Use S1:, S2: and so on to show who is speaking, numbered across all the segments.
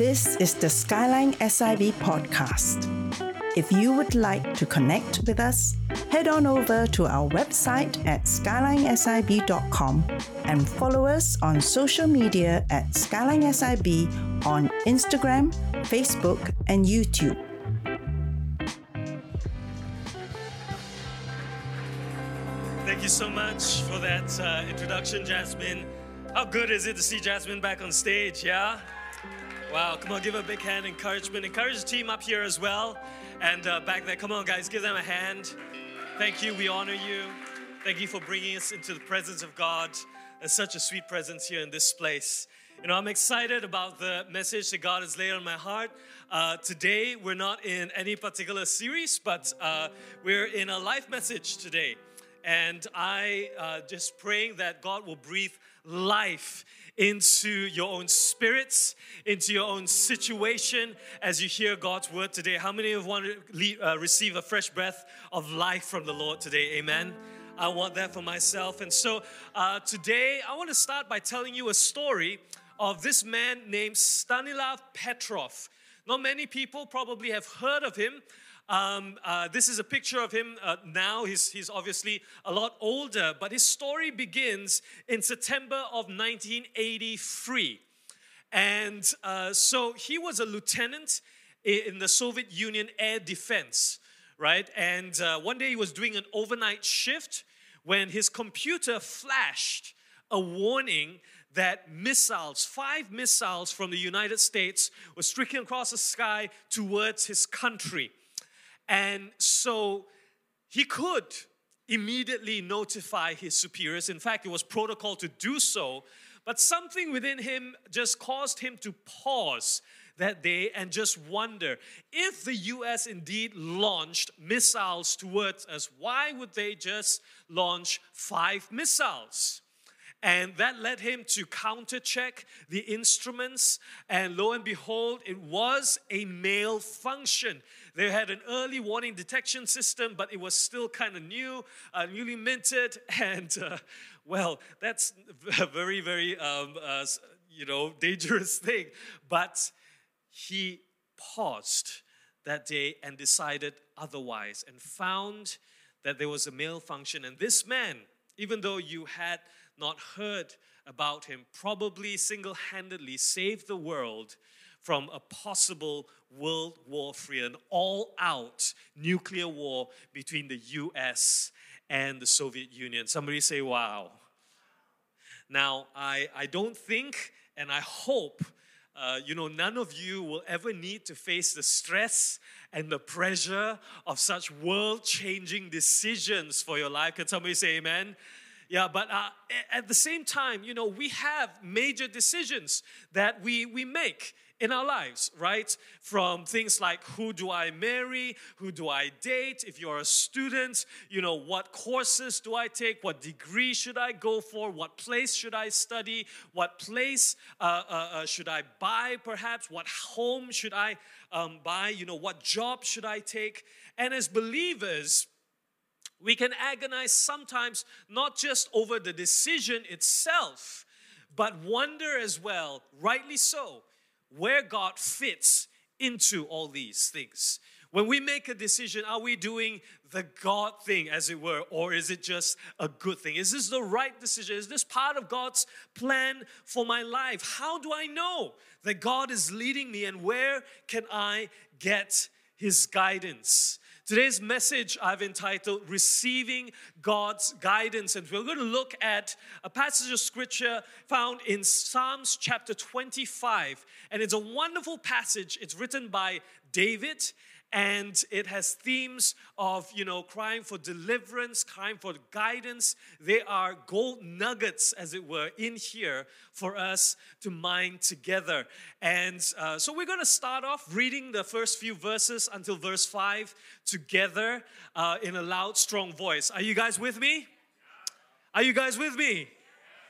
S1: This is the Skyline SIB podcast. If you would like to connect with us, head on over to our website at skylinesib.com and follow us on social media at SkylineSIB on Instagram, Facebook, and YouTube.
S2: Thank you so much for that uh, introduction, Jasmine. How good is it to see Jasmine back on stage? Yeah? Wow, come on, give a big hand, encouragement. Encourage the team up here as well. And uh, back there, come on, guys, give them a hand. Thank you, we honor you. Thank you for bringing us into the presence of God. There's such a sweet presence here in this place. You know, I'm excited about the message that God has laid on my heart. Uh, today, we're not in any particular series, but uh, we're in a life message today. And I uh, just praying that God will breathe life into your own spirits, into your own situation as you hear God's word today. How many of you want to uh, receive a fresh breath of life from the Lord today? Amen. I want that for myself. And so uh, today, I want to start by telling you a story of this man named Stanislav Petrov. Not many people probably have heard of him. Um, uh, this is a picture of him uh, now. He's, he's obviously a lot older, but his story begins in September of 1983. And uh, so he was a lieutenant in the Soviet Union Air Defense, right? And uh, one day he was doing an overnight shift when his computer flashed a warning that missiles, five missiles from the United States, were streaking across the sky towards his country. And so he could immediately notify his superiors. In fact, it was protocol to do so. But something within him just caused him to pause that day and just wonder if the US indeed launched missiles towards us, why would they just launch five missiles? And that led him to counter check the instruments. And lo and behold, it was a malfunction. They had an early warning detection system, but it was still kind of new, uh, newly minted, and uh, well, that's a very, very, um, uh, you know, dangerous thing. But he paused that day and decided otherwise, and found that there was a malfunction. And this man, even though you had not heard about him, probably single handedly saved the world from a possible World War III, an all out nuclear war between the US and the Soviet Union. Somebody say, wow. Now, I, I don't think and I hope, uh, you know, none of you will ever need to face the stress and the pressure of such world changing decisions for your life. Can somebody say amen? Yeah, but uh, at the same time, you know, we have major decisions that we, we make in our lives, right? From things like who do I marry, who do I date, if you're a student, you know, what courses do I take, what degree should I go for, what place should I study, what place uh, uh, uh, should I buy perhaps, what home should I um, buy, you know, what job should I take. And as believers, we can agonize sometimes not just over the decision itself, but wonder as well, rightly so, where God fits into all these things. When we make a decision, are we doing the God thing, as it were, or is it just a good thing? Is this the right decision? Is this part of God's plan for my life? How do I know that God is leading me and where can I get His guidance? Today's message I've entitled Receiving God's Guidance. And we're going to look at a passage of scripture found in Psalms chapter 25. And it's a wonderful passage. It's written by David and it has themes of you know crying for deliverance crying for guidance. They are gold nuggets as it were in here for us to mine together. And uh, so we're going to start off reading the first few verses until verse 5 together uh, in a loud strong voice. Are you guys with me? Are you guys with me?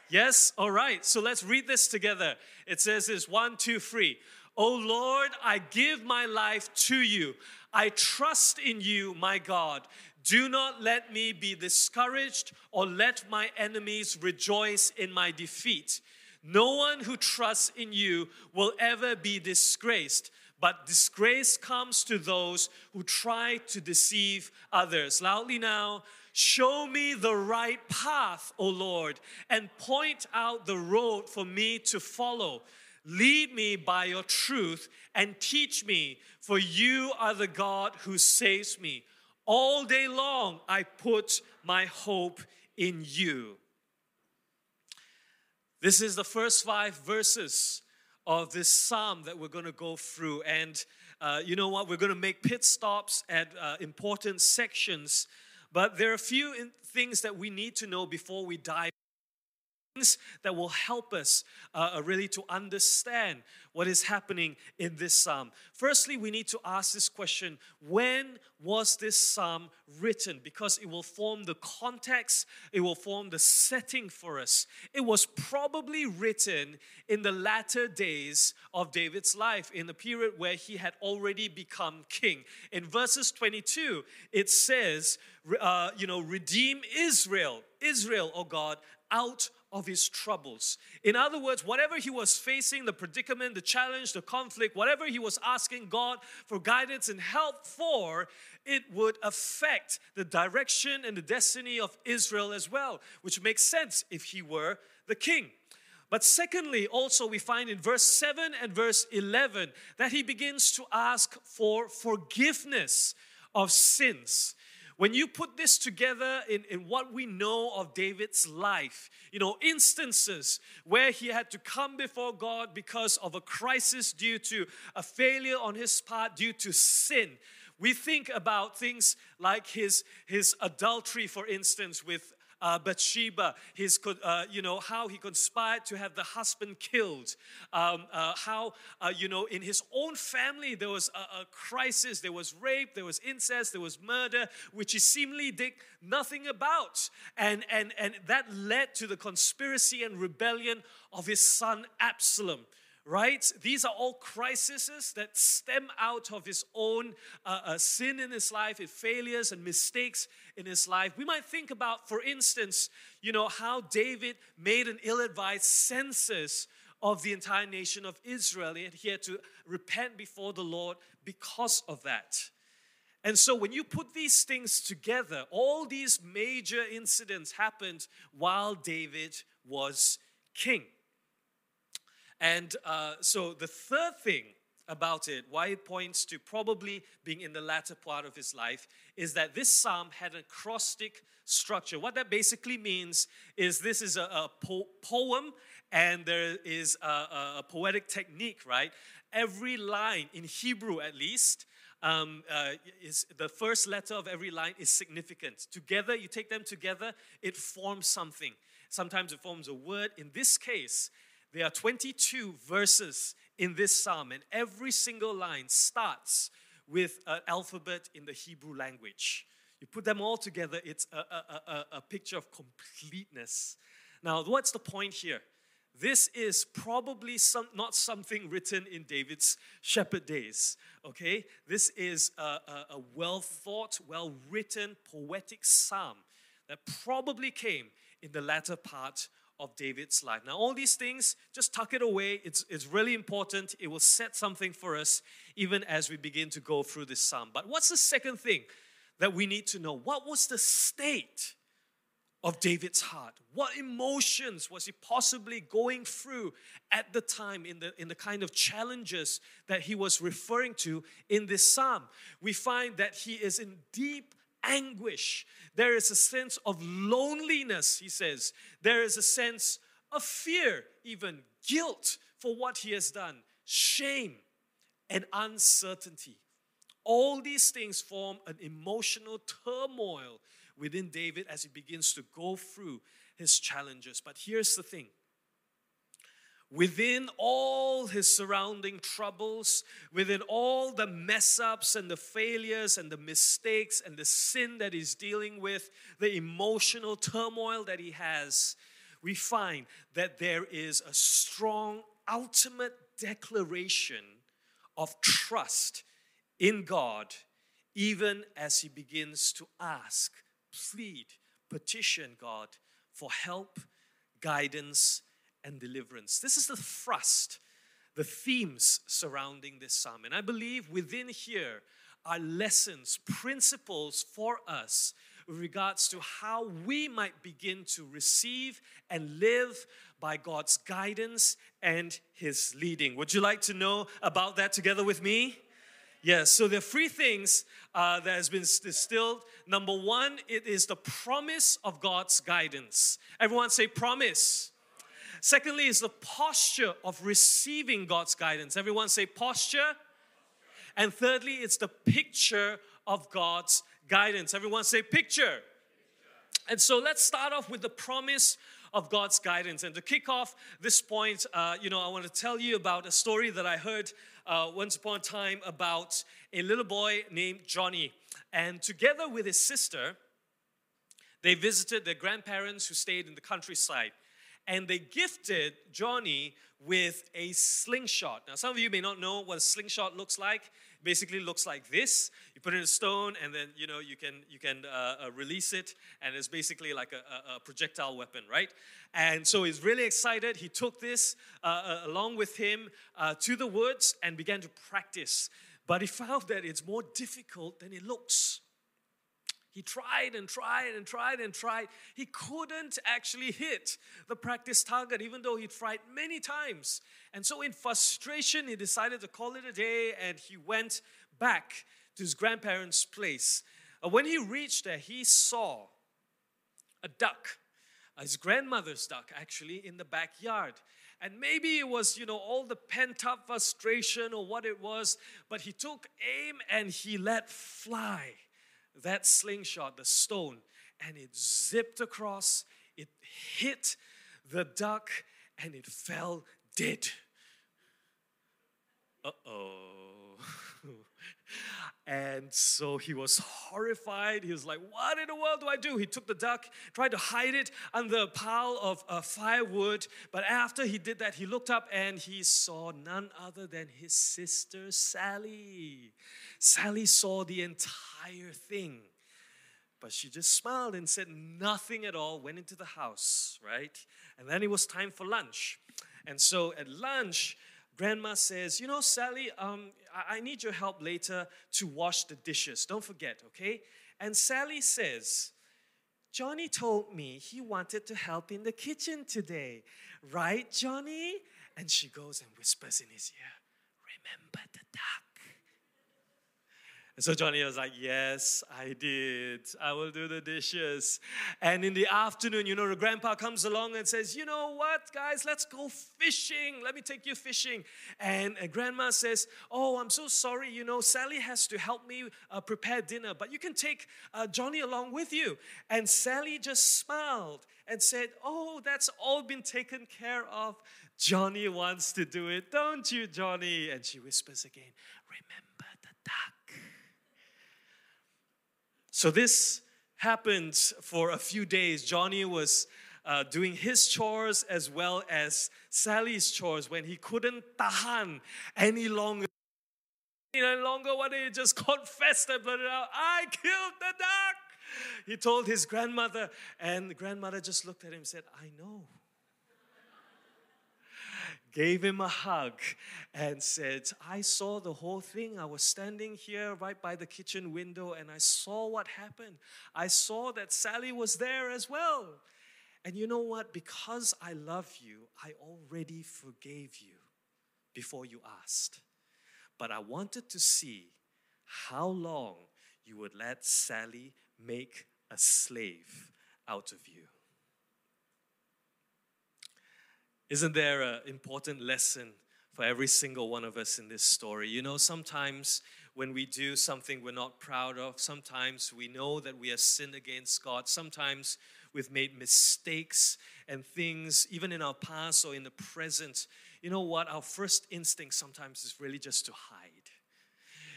S2: Yes? All right. So let's read this together. It says this one two three Oh Lord, I give my life to you. I trust in you, my God. Do not let me be discouraged or let my enemies rejoice in my defeat. No one who trusts in you will ever be disgraced, but disgrace comes to those who try to deceive others. Loudly now, show me the right path, O Lord, and point out the road for me to follow. Lead me by your truth and teach me, for you are the God who saves me. All day long I put my hope in you. This is the first five verses of this psalm that we're going to go through. And uh, you know what? We're going to make pit stops at uh, important sections. But there are a few things that we need to know before we dive that will help us uh, uh, really to understand what is happening in this psalm. Firstly, we need to ask this question when was this psalm written? Because it will form the context, it will form the setting for us. It was probably written in the latter days of David's life, in the period where he had already become king. In verses 22, it says, uh, you know, redeem Israel, Israel, oh God, out of his troubles. In other words, whatever he was facing, the predicament, the challenge, the conflict, whatever he was asking God for guidance and help for, it would affect the direction and the destiny of Israel as well, which makes sense if he were the king. But secondly, also we find in verse 7 and verse 11 that he begins to ask for forgiveness of sins. When you put this together in, in what we know of David's life, you know, instances where he had to come before God because of a crisis due to a failure on his part, due to sin. We think about things like his, his adultery, for instance, with uh, Bathsheba, his, uh, you know, how he conspired to have the husband killed, um, uh, how, uh, you know, in his own family there was a, a, crisis, there was rape, there was incest, there was murder, which he seemingly did nothing about. And, and, and that led to the conspiracy and rebellion of his son Absalom right? These are all crises that stem out of his own uh, uh, sin in his life, his failures and mistakes in his life. We might think about, for instance, you know, how David made an ill advised census of the entire nation of Israel, and he had to repent before the Lord because of that. And so, when you put these things together, all these major incidents happened while David was king. And uh, so the third thing about it, why it points to probably being in the latter part of his life, is that this psalm had an acrostic structure. What that basically means is this is a, a po- poem and there is a, a, a, poetic technique, right? Every line, in Hebrew at least, um, uh, is the first letter of every line is significant. Together, you take them together, it forms something. Sometimes it forms a word. In this case, there are 22 verses in this psalm, and every single line starts with an alphabet in the Hebrew language. You put them all together, it's a, a, a, a picture of completeness. Now, what's the point here? This is probably some, not something written in David's shepherd days, okay? This is a, a, a well thought, well written, poetic psalm that probably came in the latter part of David's life. Now, all these things, just tuck it away. It's, it's really important. It will set something for us even as we begin to go through this psalm. But what's the second thing that we need to know? What was the state of David's heart? What emotions was he possibly going through at the time in the, in the kind of challenges that he was referring to in this psalm? We find that he is in deep anguish. There is a sense of loneliness, he says. There is a sense of fear, even guilt for what he has done, shame, and uncertainty. All these things form an emotional turmoil within David as he begins to go through his challenges. But here's the thing within all his surrounding troubles, within all the mess ups and the failures and the mistakes and the sin that he's dealing with, the emotional turmoil that he has, we find that there is a strong, ultimate declaration of trust in God, even as he begins to ask, plead, petition God for help, guidance, and deliverance. This is the thrust, the themes surrounding this psalm. And I believe within here are lessons, principles for us with regards to how we might begin to receive and live by God's guidance and His leading. Would you like to know about that together with me? Yes, so there are three things uh, that has been distilled. Number one, it is the promise of God's guidance. Everyone say promise. Secondly, is the posture of receiving God's guidance. Everyone say posture. And thirdly, it's the picture of God's guidance. Everyone say picture. And so let's start off with the promise of God's guidance. And to kick off this point, uh, you know, I want to tell you about a story that I heard uh, once upon a time about a little boy named Johnny. And together with his sister, they visited their grandparents who stayed in the countryside. And they gifted Johnny with a slingshot. Now, some of you may not know what a slingshot looks like basically looks like this. You put in a stone, and then you know you can you can uh, uh, release it, and it's basically like a, a, projectile weapon, right? And so he's really excited. He took this uh, uh along with him uh, to the woods and began to practice. But he found that it's more difficult than it looks. He tried and tried and tried and tried. He couldn't actually hit the practice target, even though he tried many times. And so, in frustration, he decided to call it a day and he went back to his grandparents' place. Uh, when he reached there, he saw a duck, uh, his grandmother's duck, actually, in the backyard. And maybe it was, you know, all the pent up frustration or what it was, but he took aim and he let fly that slingshot, the stone, and it zipped across, it hit the duck, and it fell dead. Uh oh. And so he was horrified. He was like, What in the world do I do? He took the duck, tried to hide it under a pile of uh, firewood. But after he did that, he looked up and he saw none other than his sister Sally. Sally saw the entire thing. But she just smiled and said nothing at all, went into the house, right? And then it was time for lunch. And so at lunch, grandma says, You know, Sally, um, I-, I need your help later to wash the dishes. Don't forget, okay? And Sally says, Johnny told me he wanted to help in the kitchen today. Right, Johnny? And she goes and whispers in his ear, Remember the duck. And so Johnny was like, Yes, I did. I will do the dishes. And in the afternoon, you know, the grandpa comes along and says, You know what, guys, let's go fishing. Let me take you fishing. And grandma says, Oh, I'm so sorry. You know, Sally has to help me uh, prepare dinner, but you can take uh, Johnny along with you. And Sally just smiled and said, Oh, that's all been taken care of. Johnny wants to do it, don't you, Johnny? And she whispers again, Remember the duck. So this happened for a few days. Johnny was uh, doing his chores as well as Sally's chores when he couldn't tahan any longer. Any longer, what he just confessed and blurted out, I killed the duck. He told his grandmother, and the grandmother just looked at him and said, I know gave him a hug, and said, I saw the whole thing. I was standing here right by the kitchen window and I saw what happened. I saw that Sally was there as well. And you know what? Because I love you, I already forgave you before you asked. But I wanted to see how long you would let Sally make a slave out of you. Isn't there an important lesson for every single one of us in this story? You know, sometimes when we do something we're not proud of, sometimes we know that we have sinned against God, sometimes we've made mistakes and things, even in our past or in the present. You know what? Our first instinct sometimes is really just to hide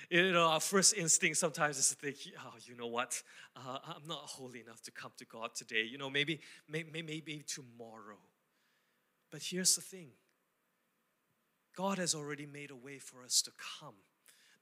S2: you know, our first instinct sometimes is to think, oh, you know what? Uh, I'm not holy enough to come to God today. You know, maybe, maybe, maybe tomorrow. But here's the thing God has already made a way for us to come,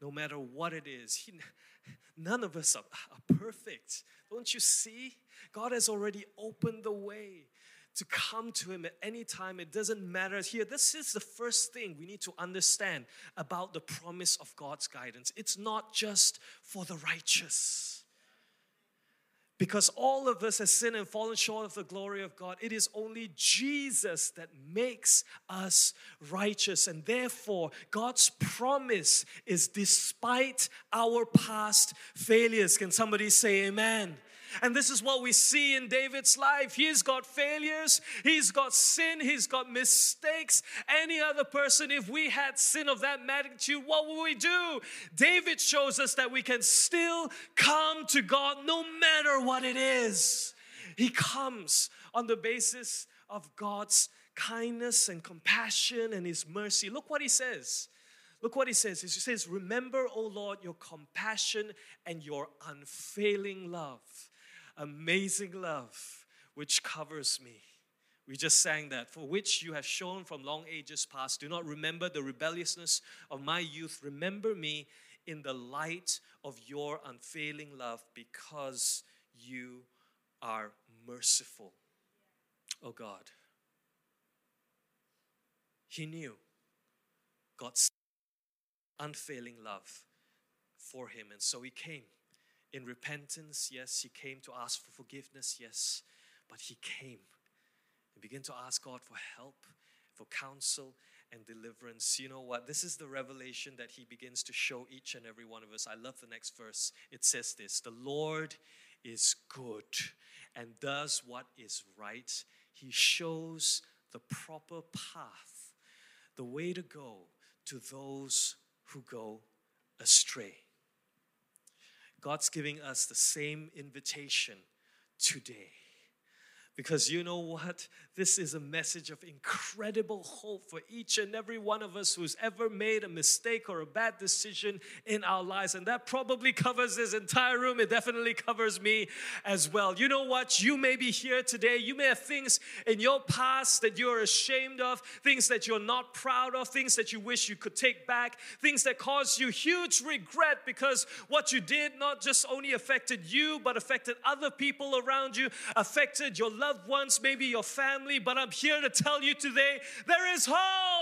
S2: no matter what it is. He, none of us are, are perfect. Don't you see? God has already opened the way to come to Him at any time. It doesn't matter here. This is the first thing we need to understand about the promise of God's guidance. It's not just for the righteous. Because all of us have sinned and fallen short of the glory of God. It is only Jesus that makes us righteous. And therefore, God's promise is despite our past failures. Can somebody say amen? And this is what we see in David's life. He's got failures, he's got sin, he's got mistakes. Any other person, if we had sin of that magnitude, what would we do? David shows us that we can still come to God no matter what it is. He comes on the basis of God's kindness and compassion and His mercy. Look what He says. Look what he says. He says, Remember, O Lord, your compassion and your unfailing love amazing love which covers me. We just sang that, for which you have shown from long ages past. Do not remember the rebelliousness of my youth. Remember me in the light of your unfailing love because you are merciful. Oh God. He knew God's unfailing love for him, and so he came in repentance, yes. He came to ask for forgiveness, yes. But he came and began to ask God for help, for counsel, and deliverance. You know what? This is the revelation that he begins to show each and every one of us. I love the next verse. It says this The Lord is good and does what is right. He shows the proper path, the way to go to those who go astray. God's giving us the same invitation today. Because you know what? This is a message of incredible hope for each and every one of us who's ever made a mistake or a bad decision in our lives. And that probably covers this entire room. It definitely covers me as well. You know what? You may be here today. You may have things in your past that you're ashamed of, things that you're not proud of, things that you wish you could take back, things that cause you huge regret because what you did not just only affected you, but affected other people around you, affected your loved ones, maybe your family, but I'm here to tell you today there is hope.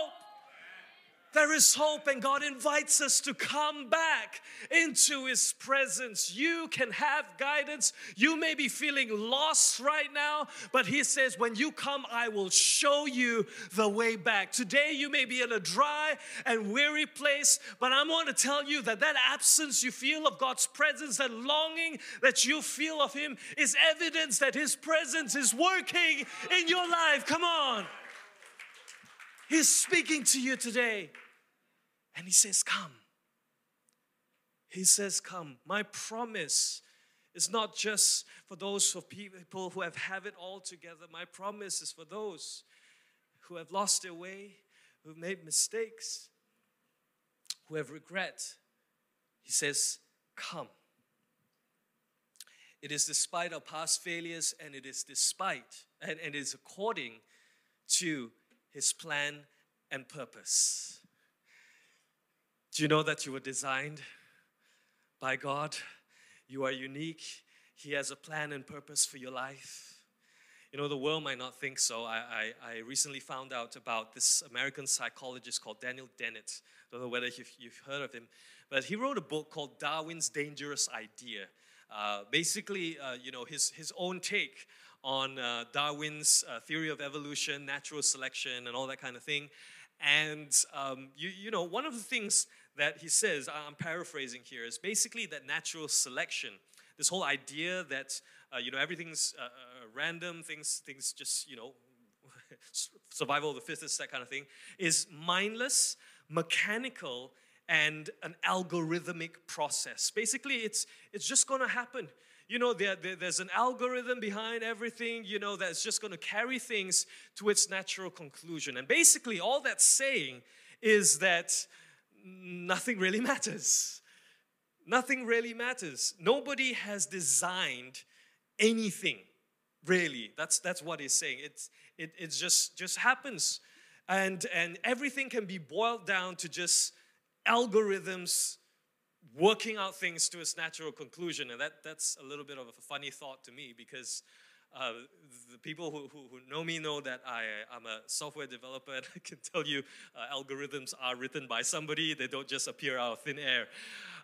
S2: There is hope, and God invites us to come back into His presence. You can have guidance. You may be feeling lost right now, but He says, When you come, I will show you the way back. Today, you may be in a dry and weary place, but I want to tell you that that absence you feel of God's presence, that longing that you feel of Him, is evidence that His presence is working in your life. Come on. He's speaking to you today. And He says, Come. He says, Come. My promise is not just for those of people who have have it all together. My promise is for those who have lost their way, who've made mistakes, who have regret. He says, Come. It is despite our past failures, and it is despite, and, and it is according to his plan and purpose. Do you know that you were designed by God? You are unique. He has a plan and purpose for your life. You know, the world might not think so. I, I, I recently found out about this American psychologist called Daniel Dennett. I don't know whether you've, you've heard of him, but he wrote a book called Darwin's Dangerous Idea. Uh, basically, uh, you know, his, his own take on uh, Darwin's uh, theory of evolution, natural selection, and all that kind of thing. And, um, you, you know, one of the things that he says, I'm paraphrasing here, is basically that natural selection, this whole idea that, uh, you know, everything's uh, uh random, things, things just, you know, survival of the fittest, that kind of thing, is mindless, mechanical, and an algorithmic process. Basically, it's, it's just going to happen you know, there, there, there's an algorithm behind everything, you know, that's just going to carry things to its natural conclusion. And basically, all that's saying is that nothing really matters. Nothing really matters. Nobody has designed anything, really. That's, that's what he's saying. It's, it, it just, just happens. And, and everything can be boiled down to just algorithms working out things to its natural conclusion. And that, that's a little bit of a funny thought to me because uh, the people who, who, who, know me know that I, I'm a software developer, and I can tell you uh, algorithms are written by somebody, they don't just appear out of thin air.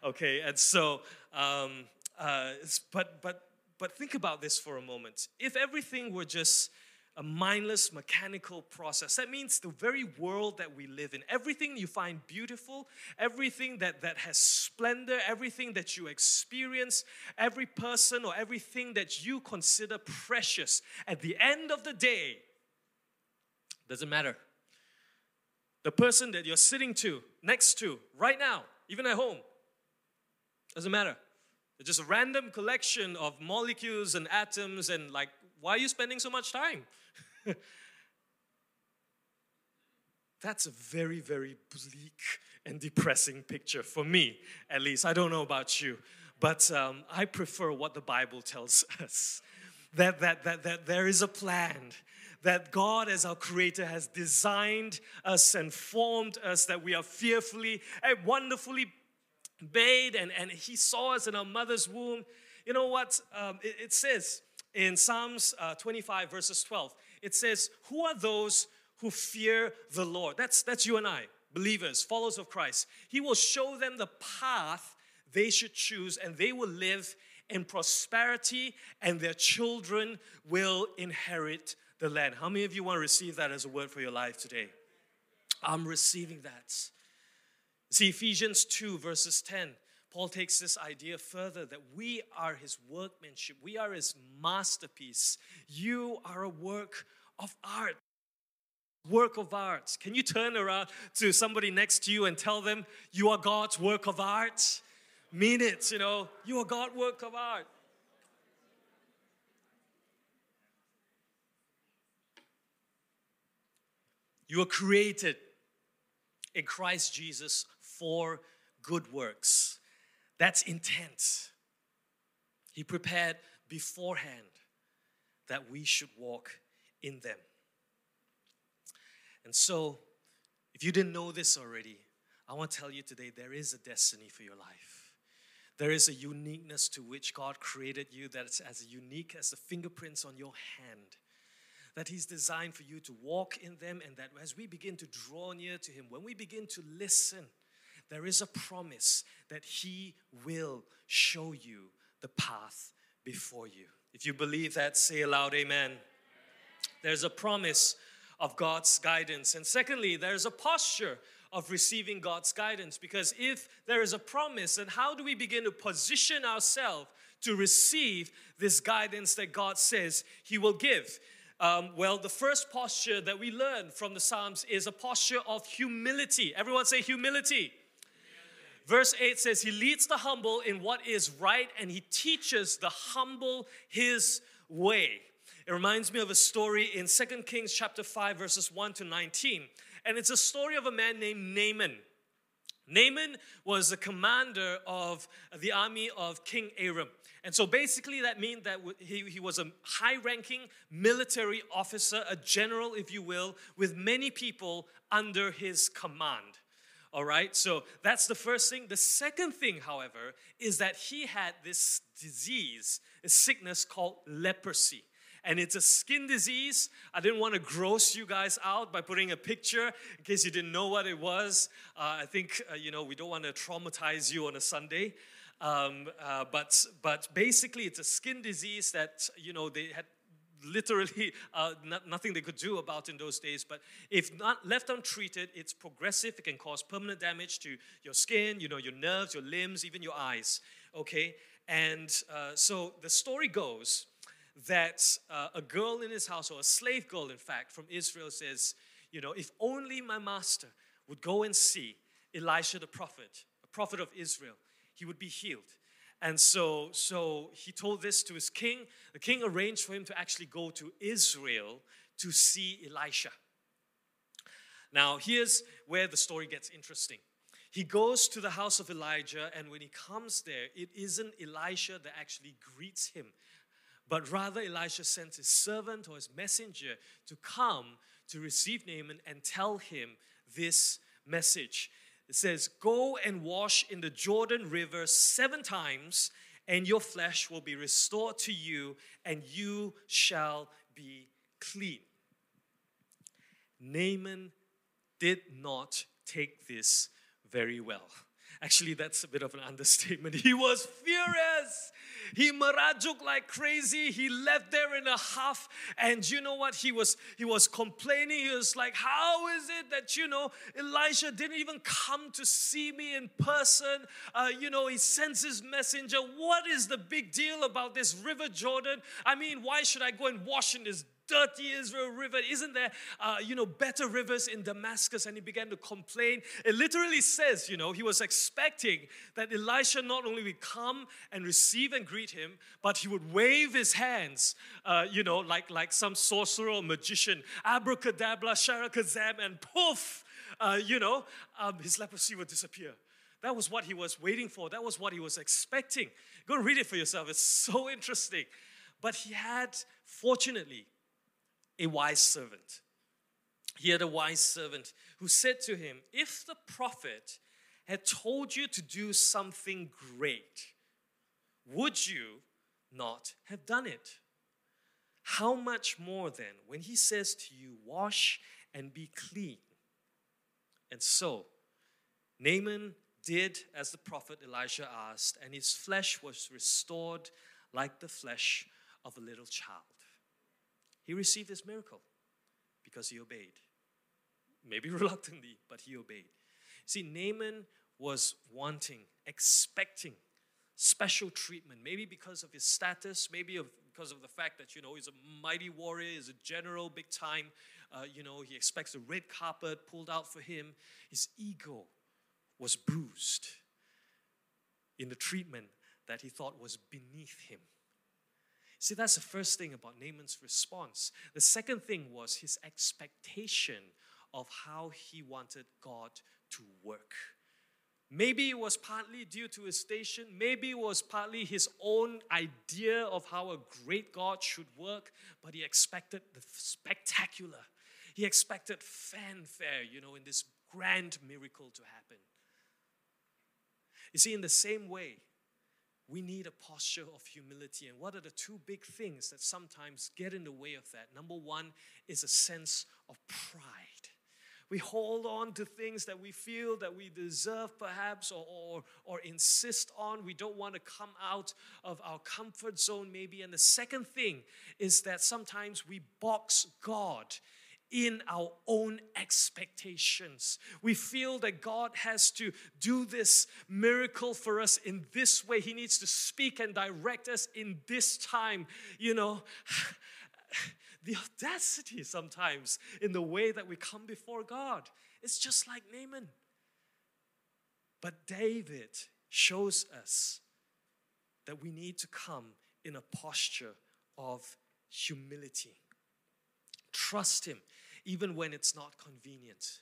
S2: Okay, and so, um, uh, but, but, but think about this for a moment. If everything were just a mindless mechanical process. That means the very world that we live in, everything you find beautiful, everything that, that has splendor, everything that you experience, every person or everything that you consider precious, at the end of the day, doesn't matter. The person that you're sitting to, next to, right now, even at home, doesn't matter. It's just a random collection of molecules and atoms, and like, why are you spending so much time? That's a very, very bleak and depressing picture for me, at least. I don't know about you, but um, I prefer what the Bible tells us that, that, that, that there is a plan, that God, as our Creator, has designed us and formed us, that we are fearfully and wonderfully made, and, and He saw us in our mother's womb. You know what? Um, it, it, says in Psalms uh, 25, verses 12, it says, Who are those who fear the Lord? That's, that's you and I, believers, followers of Christ. He will show them the path they should choose, and they will live in prosperity, and their children will inherit the land. How many of you want to receive that as a word for your life today? I'm receiving that. See, Ephesians 2, verses 10. Paul takes this idea further that we are his workmanship, we are his masterpiece. You are a work of art. Work of art. Can you turn around to somebody next to you and tell them you are God's work of art? Mean it, you know, you are God's work of art. You are created in Christ Jesus for good works. That's intense. He prepared beforehand that we should walk in them. And so, if you didn't know this already, I want to tell you today there is a destiny for your life. There is a uniqueness to which God created you that's as unique as the fingerprints on your hand. That He's designed for you to walk in them, and that as we begin to draw near to Him, when we begin to listen, there is a promise that He will show you the path before you. If you believe that, say aloud, Amen. There's a promise of God's guidance. And secondly, there's a posture of receiving God's guidance because if there is a promise, then how do we begin to position ourselves to receive this guidance that God says He will give? Um, well, the first posture that we learn from the Psalms is a posture of humility. Everyone say humility. Verse 8 says, He leads the humble in what is right and He teaches the humble His way. It reminds me of a story in 2 Kings chapter 5 verses 1 to 19. And it's a story of a man named Naaman. Naaman was the commander of the army of King Aram. And so basically, that means that he, he was a high ranking military officer, a general, if you will, with many people under his command. All right, so that's the first thing. The second thing, however, is that he had this disease, a sickness called leprosy and it's a skin disease. I didn't want to gross you guys out by putting a picture in case you didn't know what it was. Uh, I think, uh, you know, we don't want to traumatize you on a Sunday. Um, uh, but, but basically, it's a skin disease that, you know, they had literally uh, not, nothing they could do about in those days. But if not left untreated, it's progressive. It can cause permanent damage to your skin, you know, your nerves, your limbs, even your eyes. Okay, and uh, so the story goes that uh, a girl in his house, or a slave girl, in fact, from Israel says, You know, if only my master would go and see Elisha the prophet, a prophet of Israel, he would be healed. And so, so he told this to his king. The king arranged for him to actually go to Israel to see Elisha. Now, here's where the story gets interesting. He goes to the house of Elijah, and when he comes there, it isn't Elisha that actually greets him but rather, Elisha sends his servant or his messenger to come to receive Naaman and tell him this message. It says, Go and wash in the Jordan River seven times, and your flesh will be restored to you, and you shall be clean. Naaman did not take this very well. Actually, that's a bit of an understatement. He was furious. He marajuk like crazy. He left there in a huff. And you know what? He was he was complaining. He was like, How is it that you know Elisha didn't even come to see me in person? Uh, you know, he sends his messenger. What is the big deal about this river Jordan? I mean, why should I go and wash in this dirty Israel river. Isn't there, uh, you know, better rivers in Damascus? And he began to complain. It literally says, you know, he was expecting that Elisha not only would come and receive and greet him, but he would wave his hands, uh, you know, like, like some sorcerer or magician, abracadabra, sharakazam, and poof, uh, you know, um, his leprosy would disappear. That was what he was waiting for. That was what he was expecting. Go read it for yourself. It's so interesting. But he had, fortunately, a wise servant. He had a wise servant who said to him, If the prophet had told you to do something great, would you not have done it? How much more then when he says to you, Wash and be clean? And so, Naaman did as the prophet Elijah asked, and his flesh was restored like the flesh of a little child. He received this miracle because he obeyed. Maybe reluctantly, but he obeyed. See, Naaman was wanting, expecting special treatment, maybe because of his status, maybe of, because of the fact that, you know, he's a mighty warrior, he's a general, big time. Uh, you know, he expects a red carpet pulled out for him. His ego was bruised in the treatment that he thought was beneath him. See, that's the first thing about Naaman's response. The second thing was his expectation of how he wanted God to work. Maybe it was partly due to his station. Maybe it was partly his own idea of how a great God should work, but he expected the spectacular. He expected fanfare, you know, in this grand miracle to happen. You see, in the same way, we need a posture of humility. And what are the two big things that sometimes get in the way of that? Number one is a sense of pride. We hold on to things that we feel that we deserve, perhaps, or, or, or insist on. We don't want to come out of our comfort zone, maybe. And the second thing is that sometimes we box God in our own expectations. We feel that God has to do this miracle for us in this way. He needs to speak and direct us in this time. You know, the audacity sometimes in the way that we come before God. It's just like Naaman. But David shows us that we need to come in a posture of humility. Trust Him even when it's not convenient.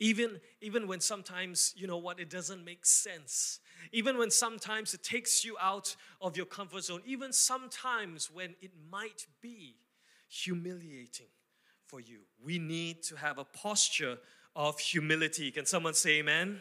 S2: Even, even when sometimes, you know what, it doesn't make sense. Even when sometimes it takes you out of your comfort zone. Even sometimes when it might be humiliating for you. We need to have a posture of humility. Can someone say amen?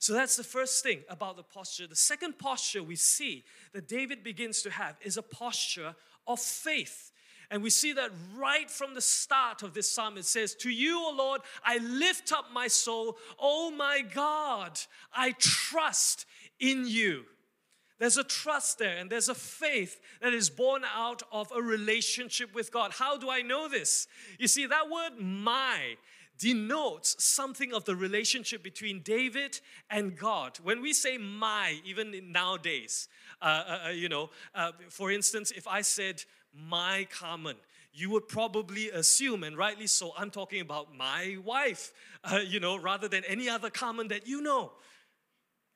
S2: So that's the first thing about the posture. The second posture we see that David begins to have is a posture of faith. And we see that right from the start of this psalm. It says, To you, O Lord, I lift up my soul. Oh my God, I trust in you. There's a trust there and there's a faith that is born out of a relationship with God. How do I know this? You see, that word my denotes something of the relationship between David and God. When we say my, even nowadays, uh, uh, uh, you know, uh, for instance, if I said, my Carmen, you would probably assume, and rightly so, I'm talking about my wife, uh, you know, rather than any other Carmen that you know.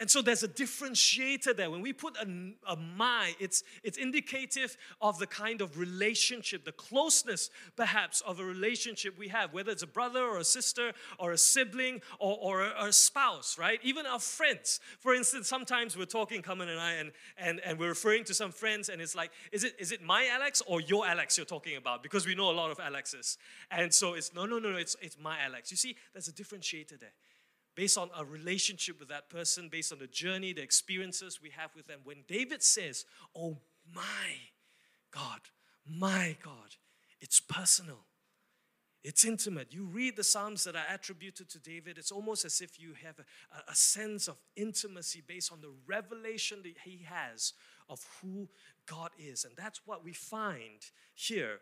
S2: And so there's a differentiator there. When we put a, a, my, it's, it's indicative of the kind of relationship, the closeness perhaps of a relationship we have, whether it's a brother or a sister or a sibling or, or a, a spouse, right? Even our friends. For instance, sometimes we're talking, Carmen and I, and, and, and we're referring to some friends, and it's like, is it, is it my Alex or your Alex you're talking about? Because we know a lot of Alexes. And so it's, no, no, no, no, it's, it's my Alex. You see, there's a differentiator there. Based on a relationship with that person, based on the journey, the experiences we have with them. When David says, Oh my God, my God, it's personal. It's intimate. You read the Psalms that are attributed to David, it's almost as if you have a, a, sense of intimacy based on the revelation that he has of who God is. And that's what we find here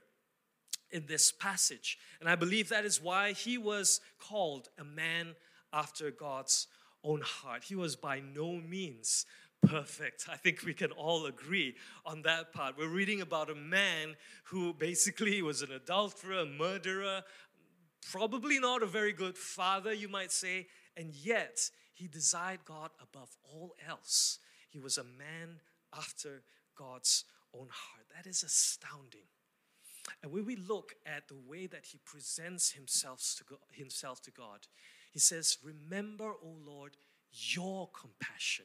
S2: in this passage. And I believe that is why he was called a man after God's own heart. He was by no means perfect. I think we can all agree on that part. We're reading about a man who basically was an adulterer, a murderer, probably not a very good father, you might say, and yet he desired God above all else. He was a man after God's own heart. That is astounding. And when we look at the way that he presents himself to God, himself to God, he says, Remember, O Lord, your compassion,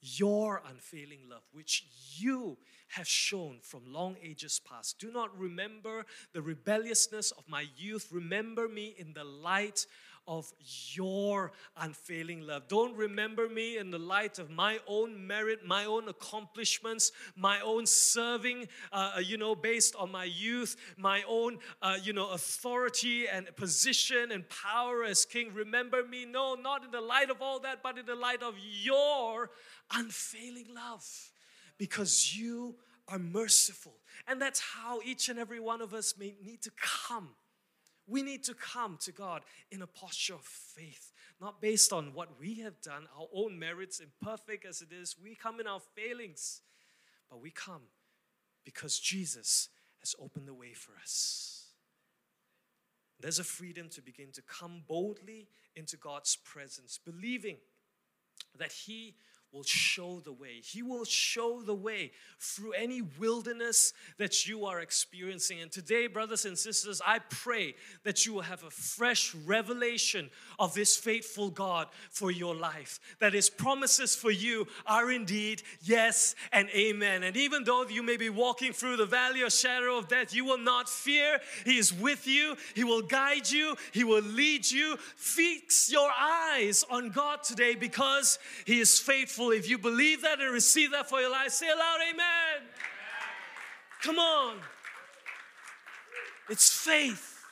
S2: your unfailing love, which you have shown from long ages past. Do not remember the rebelliousness of my youth. Remember me in the light of your unfailing love. Don't remember me in the light of my own merit, my own accomplishments, my own serving, uh, uh, you know, based on my youth, my own, uh, you know, authority and position and power as king. Remember me, no, not in the light of all that, but in the light of your unfailing love. Because you are merciful. And that's how each and every one of us may need to come we need to come to God in a posture of faith, not based on what we have done, our own merits, imperfect as it is. We come in our failings, but we come because Jesus has opened the way for us. There's a freedom to begin to come boldly into God's presence, believing that He will show the way. He will show the way through any wilderness that you are experiencing. And today, brothers and sisters, I pray that you will have a fresh revelation of this faithful God for your life. That his promises for you are indeed yes and amen. And even though you may be walking through the valley of shadow of death, you will not fear. He is with you, he will guide you, he will lead you. Fix your eyes on God today because he is faithful If you believe that and receive that for your life, say aloud, Amen. Come on. It's faith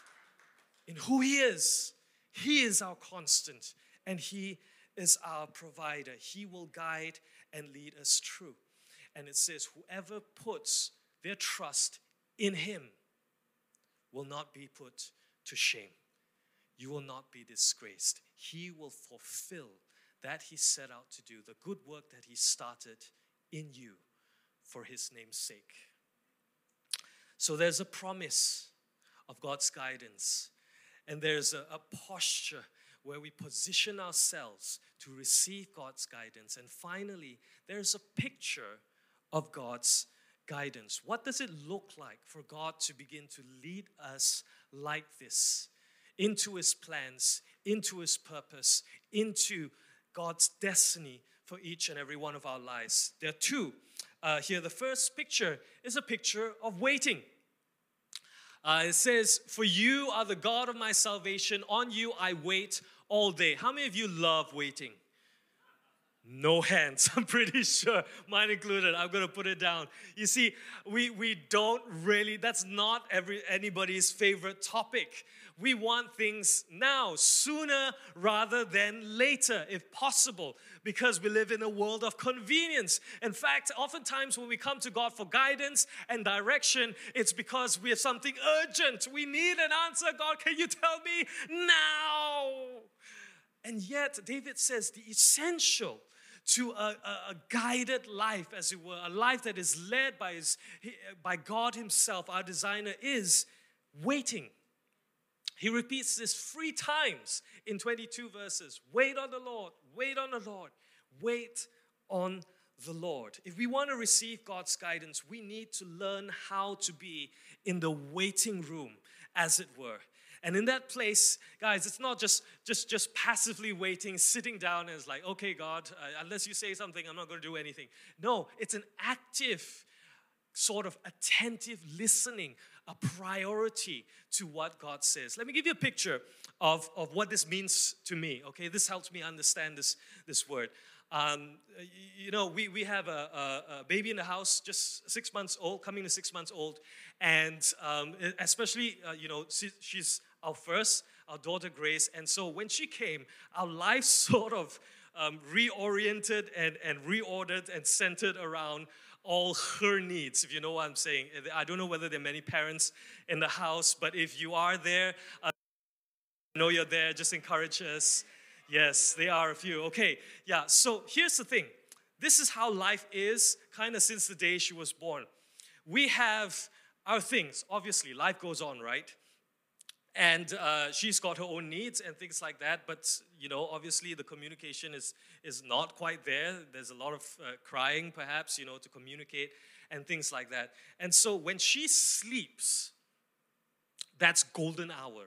S2: in who He is. He is our constant and He is our provider. He will guide and lead us through. And it says, Whoever puts their trust in Him will not be put to shame. You will not be disgraced. He will fulfill that he set out to do, the good work that he started in you for his name's sake. So there's a promise of God's guidance, and there's a, a posture where we position ourselves to receive God's guidance. And finally, there's a picture of God's guidance. What does it look like for God to begin to lead us like this into His plans, into His purpose, into God's destiny for each and every one of our lives. There are two uh, here. The first picture is a picture of waiting. Uh, it says, For you are the God of my salvation, on you I wait all day. How many of you love waiting? No hands, I'm pretty sure, mine included. I'm gonna put it down. You see, we, we don't really, that's not every anybody's favorite topic. We want things now, sooner rather than later, if possible, because we live in a world of convenience. In fact, oftentimes when we come to God for guidance and direction, it's because we have something urgent. We need an answer. God, can you tell me now? And yet, David says the essential to a, a, a, guided life, as it were, a life that is led by, his, by God Himself, our designer, is waiting. He repeats this three times in 22 verses. Wait on the Lord, wait on the Lord, wait on the Lord. If we want to receive God's guidance, we need to learn how to be in the waiting room, as it were. And in that place, guys, it's not just just just passively waiting, sitting down and it's like, okay, God, uh, unless you say something, I'm not going to do anything. No, it's an active sort of attentive listening a priority to what God says. Let me give you a picture of, of what this means to me, okay? This helps me understand this, this word. Um, you know, we, we have a, a, a, baby in the house, just six months old, coming to six months old. And um, especially, uh, you know, she, she's our first, our daughter Grace. And so when she came, our life sort of um, reoriented and, and reordered and centered around all her needs, if you know what I'm saying. I don't know whether there are many parents in the house, but if you are there, uh, I know you're there, just encourage us. Yes, there are a few. Okay, yeah, so here's the thing this is how life is, kind of since the day she was born. We have our things, obviously, life goes on, right? And uh, she's got her own needs and things like that but you know obviously the communication is is not quite there. There's a lot of uh, crying perhaps you know to communicate and things like that. And so when she sleeps that's golden hour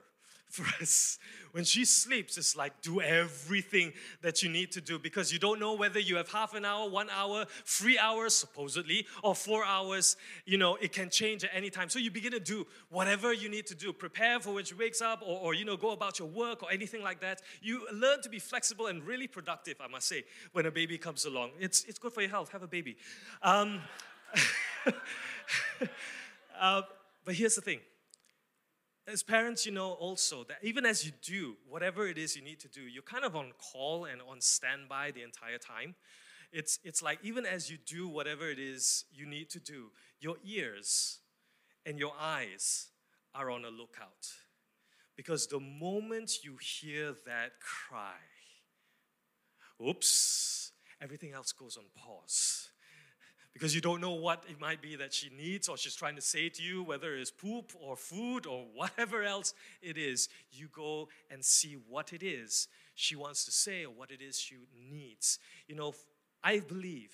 S2: for us. When she sleeps, it's like do everything that you need to do because you don't know whether you have half an hour, one hour, three hours, supposedly, or four hours. You know, it can change at any time. So you begin to do whatever you need to do. Prepare for when she wakes up, or, or you know, go about your work or anything like that. You learn to be flexible and really productive, I must say, when a baby comes along. It's, it's good for your health. Have a baby. Um, uh, but here's the thing as parents, you know also that even as you do whatever it is you need to do, you're kind of on call and on standby the entire time. It's, it's like even as you do whatever it is you need to do, your ears and your eyes are on a lookout. Because the moment you hear that cry, oops, everything else goes on pause because you don't know what it might be that she needs or she's trying to say to you, whether it's poop or food or whatever else it is. You go and see what it is she wants to say or what it is she needs. You know, I believe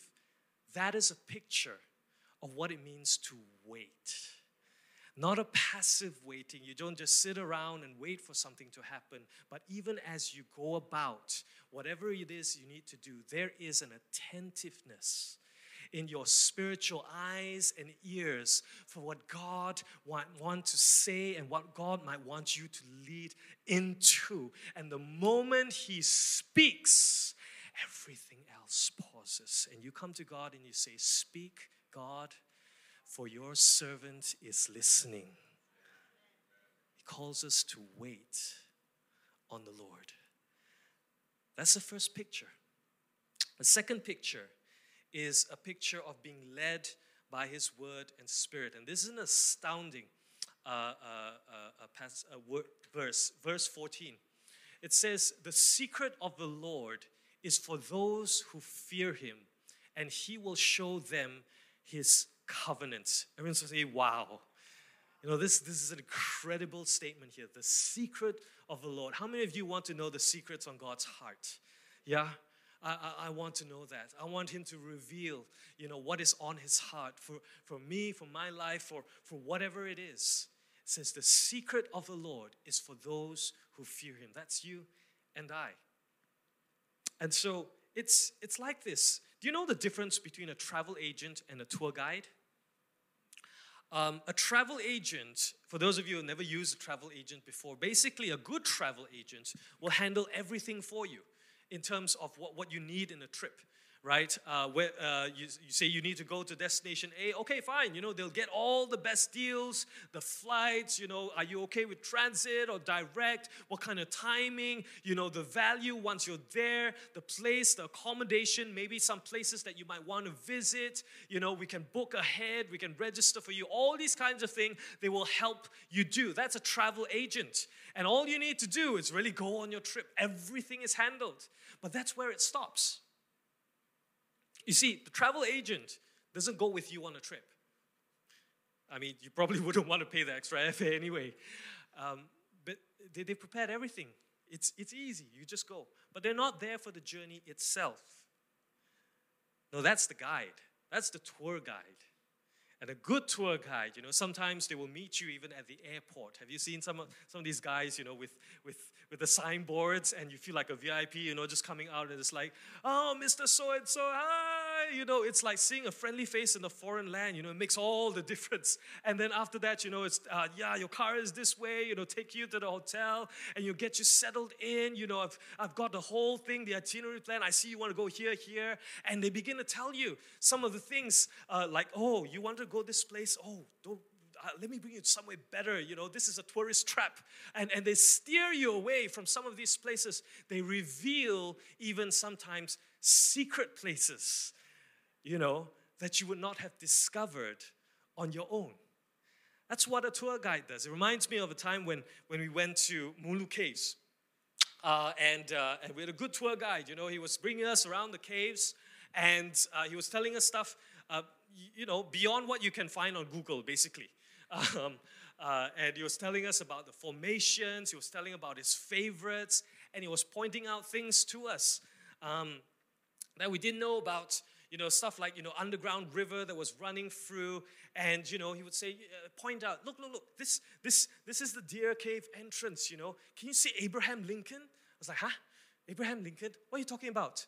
S2: that is a picture of what it means to wait. Not a passive waiting. You don't just sit around and wait for something to happen, but even as you go about whatever it is you need to do, there is an attentiveness in your spiritual eyes and ears for what God want, want to say and what God might want you to lead into. And the moment He speaks, everything else pauses. And you come to God and you say, Speak, God, for your servant is listening. He calls us to wait on the Lord. That's the first picture. The second picture is a picture of being led by His Word and Spirit. And this is an astounding uh, uh, uh, pass, word, verse, verse 14. It says, The secret of the Lord is for those who fear Him, and He will show them His covenant. Everyone say, Wow. You know, this, this is an incredible statement here. The secret of the Lord. How many of you want to know the secrets on God's heart? Yeah? I, I, I, want to know that. I want him to reveal, you know, what is on his heart for, for me, for my life, for, for whatever it is. It says the secret of the Lord is for those who fear him. That's you and I. And so it's it's like this. Do you know the difference between a travel agent and a tour guide? Um, a travel agent, for those of you who never used a travel agent before, basically a good travel agent will handle everything for you in terms of what, what you need in a trip right? Uh, where uh, you, you say you need to go to destination A, okay, fine. You know, they'll get all the best deals, the flights, you know, are you okay with transit or direct? What kind of timing? You know, the value once you're there, the place, the accommodation, maybe some places that you might want to visit. You know, we can book ahead, we can register for you. All these kinds of things they will help you do. That's a travel agent. And all you need to do is really go on your trip. Everything is handled. But that's where it stops. You see, the travel agent doesn't go with you on a trip. I mean, you probably wouldn't want to pay the extra airfare anyway. Um, but they, they prepared everything. It's, it's easy, you just go. But they're not there for the journey itself. No, that's the guide, that's the tour guide. And a good tour guide, you know, sometimes they will meet you even at the airport. Have you seen some of, some of these guys, you know, with, with, with the signboards and you feel like a VIP, you know, just coming out and it's like, oh, Mr. So and so, hi, you know, it's like seeing a friendly face in a foreign land. You know, it makes all the difference. And then after that, you know, it's, uh, yeah, your car is this way, you know, take you to the hotel and you get you settled in. You know, I've, I've got the whole thing, the itinerary plan. I see you want to go here, here. And they begin to tell you some of the things uh, like, oh, you want to go this place? Oh, don't uh, let me bring you somewhere better. You know, this is a tourist trap. And, and they steer you away from some of these places. They reveal even sometimes secret places, you know, that you would not have discovered on your own. That's what a tour guide does. It reminds me of a time when, when we went to Mulu Caves. Uh, and, uh, and we had a good tour guide. You know, he was bringing us around the caves and uh, he was telling us stuff, uh, you know, beyond what you can find on Google, basically. Um, uh, and he was telling us about the formations, he was telling about his favorites, and he was pointing out things to us um, that we didn't know about. You know, stuff like, you know, underground river that was running through. And, you know, he would say, uh, point out, look, look, look, this, this, this is the Deer Cave entrance, you know. Can you see Abraham Lincoln? I was like, huh? Abraham Lincoln? What are you talking about?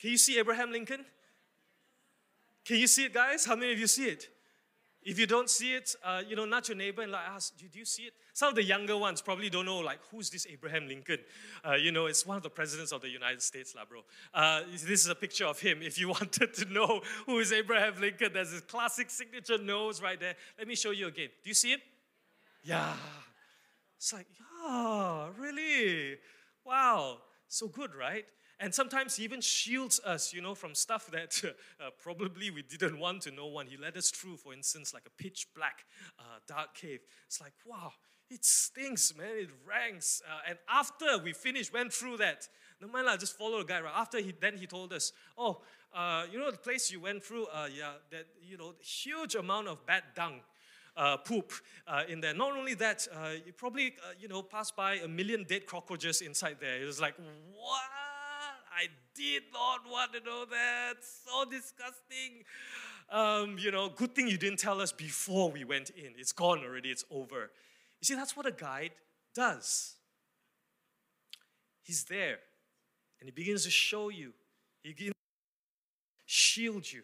S2: Can you see Abraham Lincoln? Can you see it, guys? How many of you see it? If you don't see it, uh, you know, not your neighbor and like ask, do, do you see it? Some of the younger ones probably don't know, like, who's this Abraham Lincoln? Uh, you know, it's one of the presidents of the United States, lah, bro. Uh, this is a picture of him. If you wanted to know who is Abraham Lincoln, there's his classic signature nose right there. Let me show you again. Do you see it? Yeah. It's like, yeah, really? Wow. So good, right? And sometimes he even shields us, you know, from stuff that uh, probably we didn't want to know when he led us through, for instance, like a pitch black, uh, dark cave. It's like, wow, it stinks, man. It ranks. Uh, and after we finished, went through that, no mind, I just follow the guy. Right after he, then he told us, oh, uh, you know the place you went through, uh, yeah, that you know, huge amount of bad dung. Uh, poop uh, in there. Not only that, uh, you probably uh, you know passed by a million dead cockroaches inside there. It was like, what? I did not want to know that. So disgusting. Um, you know, good thing you didn't tell us before we went in. It's gone already, it's over. You see, that's what a guide does. He's there and he begins to show you, he begins shield you.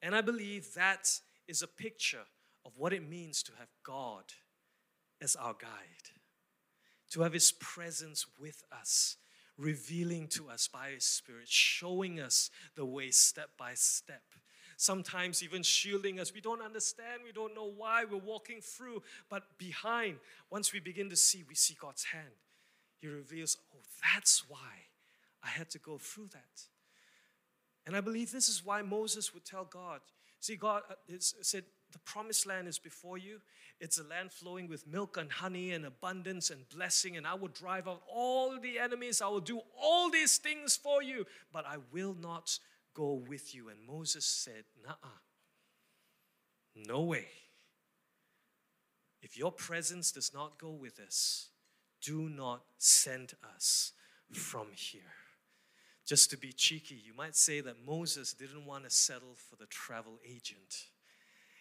S2: And I believe that is a picture of what it means to have God as our guide, to have his presence with us revealing to us by His Spirit, showing us the way step by step. Sometimes even shielding us. We don't understand, we don't know why we're walking through, but behind, once we begin to see, we see God's hand. He reveals, oh, that's why I had to go through that. And I believe this is why Moses would tell God. See, God uh, said, the promised land is before you. It's a land flowing with milk and honey and abundance and blessing. And I will drive out all the enemies. I will do all these things for you, but I will not go with you. And Moses said, Nah, no way. If your presence does not go with us, do not send us from here. Just to be cheeky, you might say that Moses didn't want to settle for the travel agent.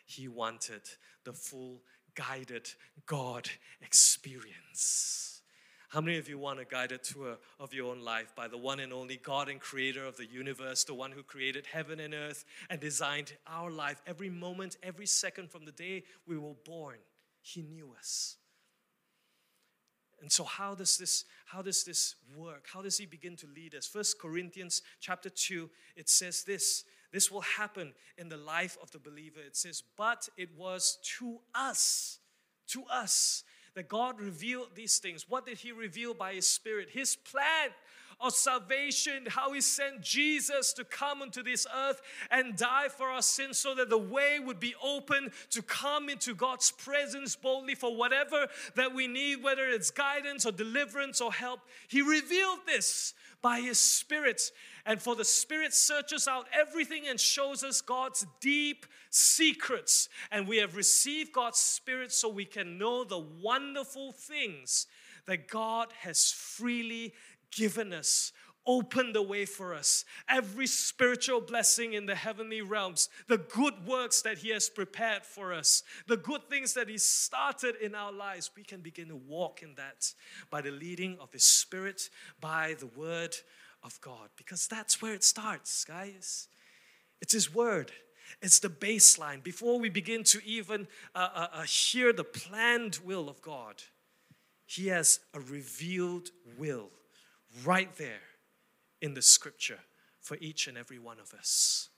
S2: He wanted the full guided God experience. How many of you want a guided tour of your own life by the one and only God and creator of the universe, the one who created heaven and earth and designed our life every moment, every second from the day we were born? He knew us. And so how does this how does this work? How does he begin to lead us? First Corinthians chapter 2 it says this this will happen in the life of the believer. It says, But it was to us, to us, that God revealed these things. What did He reveal by His Spirit? His plan of salvation, how He sent Jesus to come into this earth and die for our sins so that the way would be open to come into God's presence boldly for whatever that we need, whether it's guidance or deliverance or help. He revealed this by His Spirit. And for the Spirit searches out everything and shows us God's deep secrets. And we have received God's Spirit so we can know the wonderful things that God has freely given us opened the way for us. Every spiritual blessing in the heavenly realms, the good works that He has prepared for us, the good things that He started in our lives, we can begin to walk in that by the leading of His Spirit, by the Word of God because that's where it starts, guys. It's His Word. It's the baseline. Before we begin to even uh, uh, uh, hear the planned will of God, He has a revealed will right there in the scripture for each and every one of us.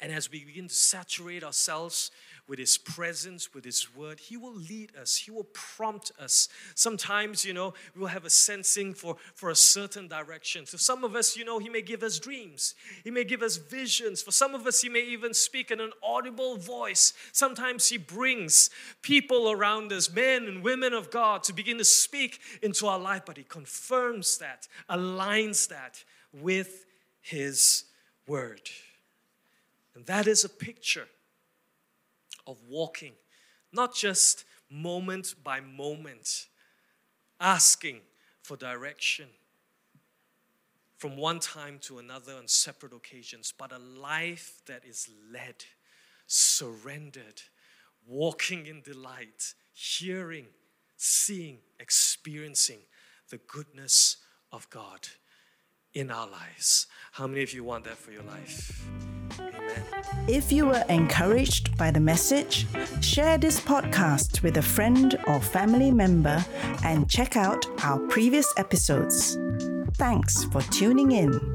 S2: And as we begin to saturate ourselves with His presence, with His word, He will lead us, He will prompt us. Sometimes, you know, we will have a sensing for, for a certain direction. So, some of us, you know, He may give us dreams, He may give us visions. For some of us, He may even speak in an audible voice. Sometimes He brings people around us, men and women of God, to begin to speak into our life, but He confirms that, aligns that with His word. And that is a picture of walking, not just moment by moment, asking for direction from one time to another on separate occasions, but a life that is led, surrendered, walking in delight, hearing, seeing, experiencing the goodness of God in our lives. How many of you want that for your life?
S1: If you were encouraged by the message, share this podcast with a friend or family member and check out our previous episodes. Thanks for tuning in.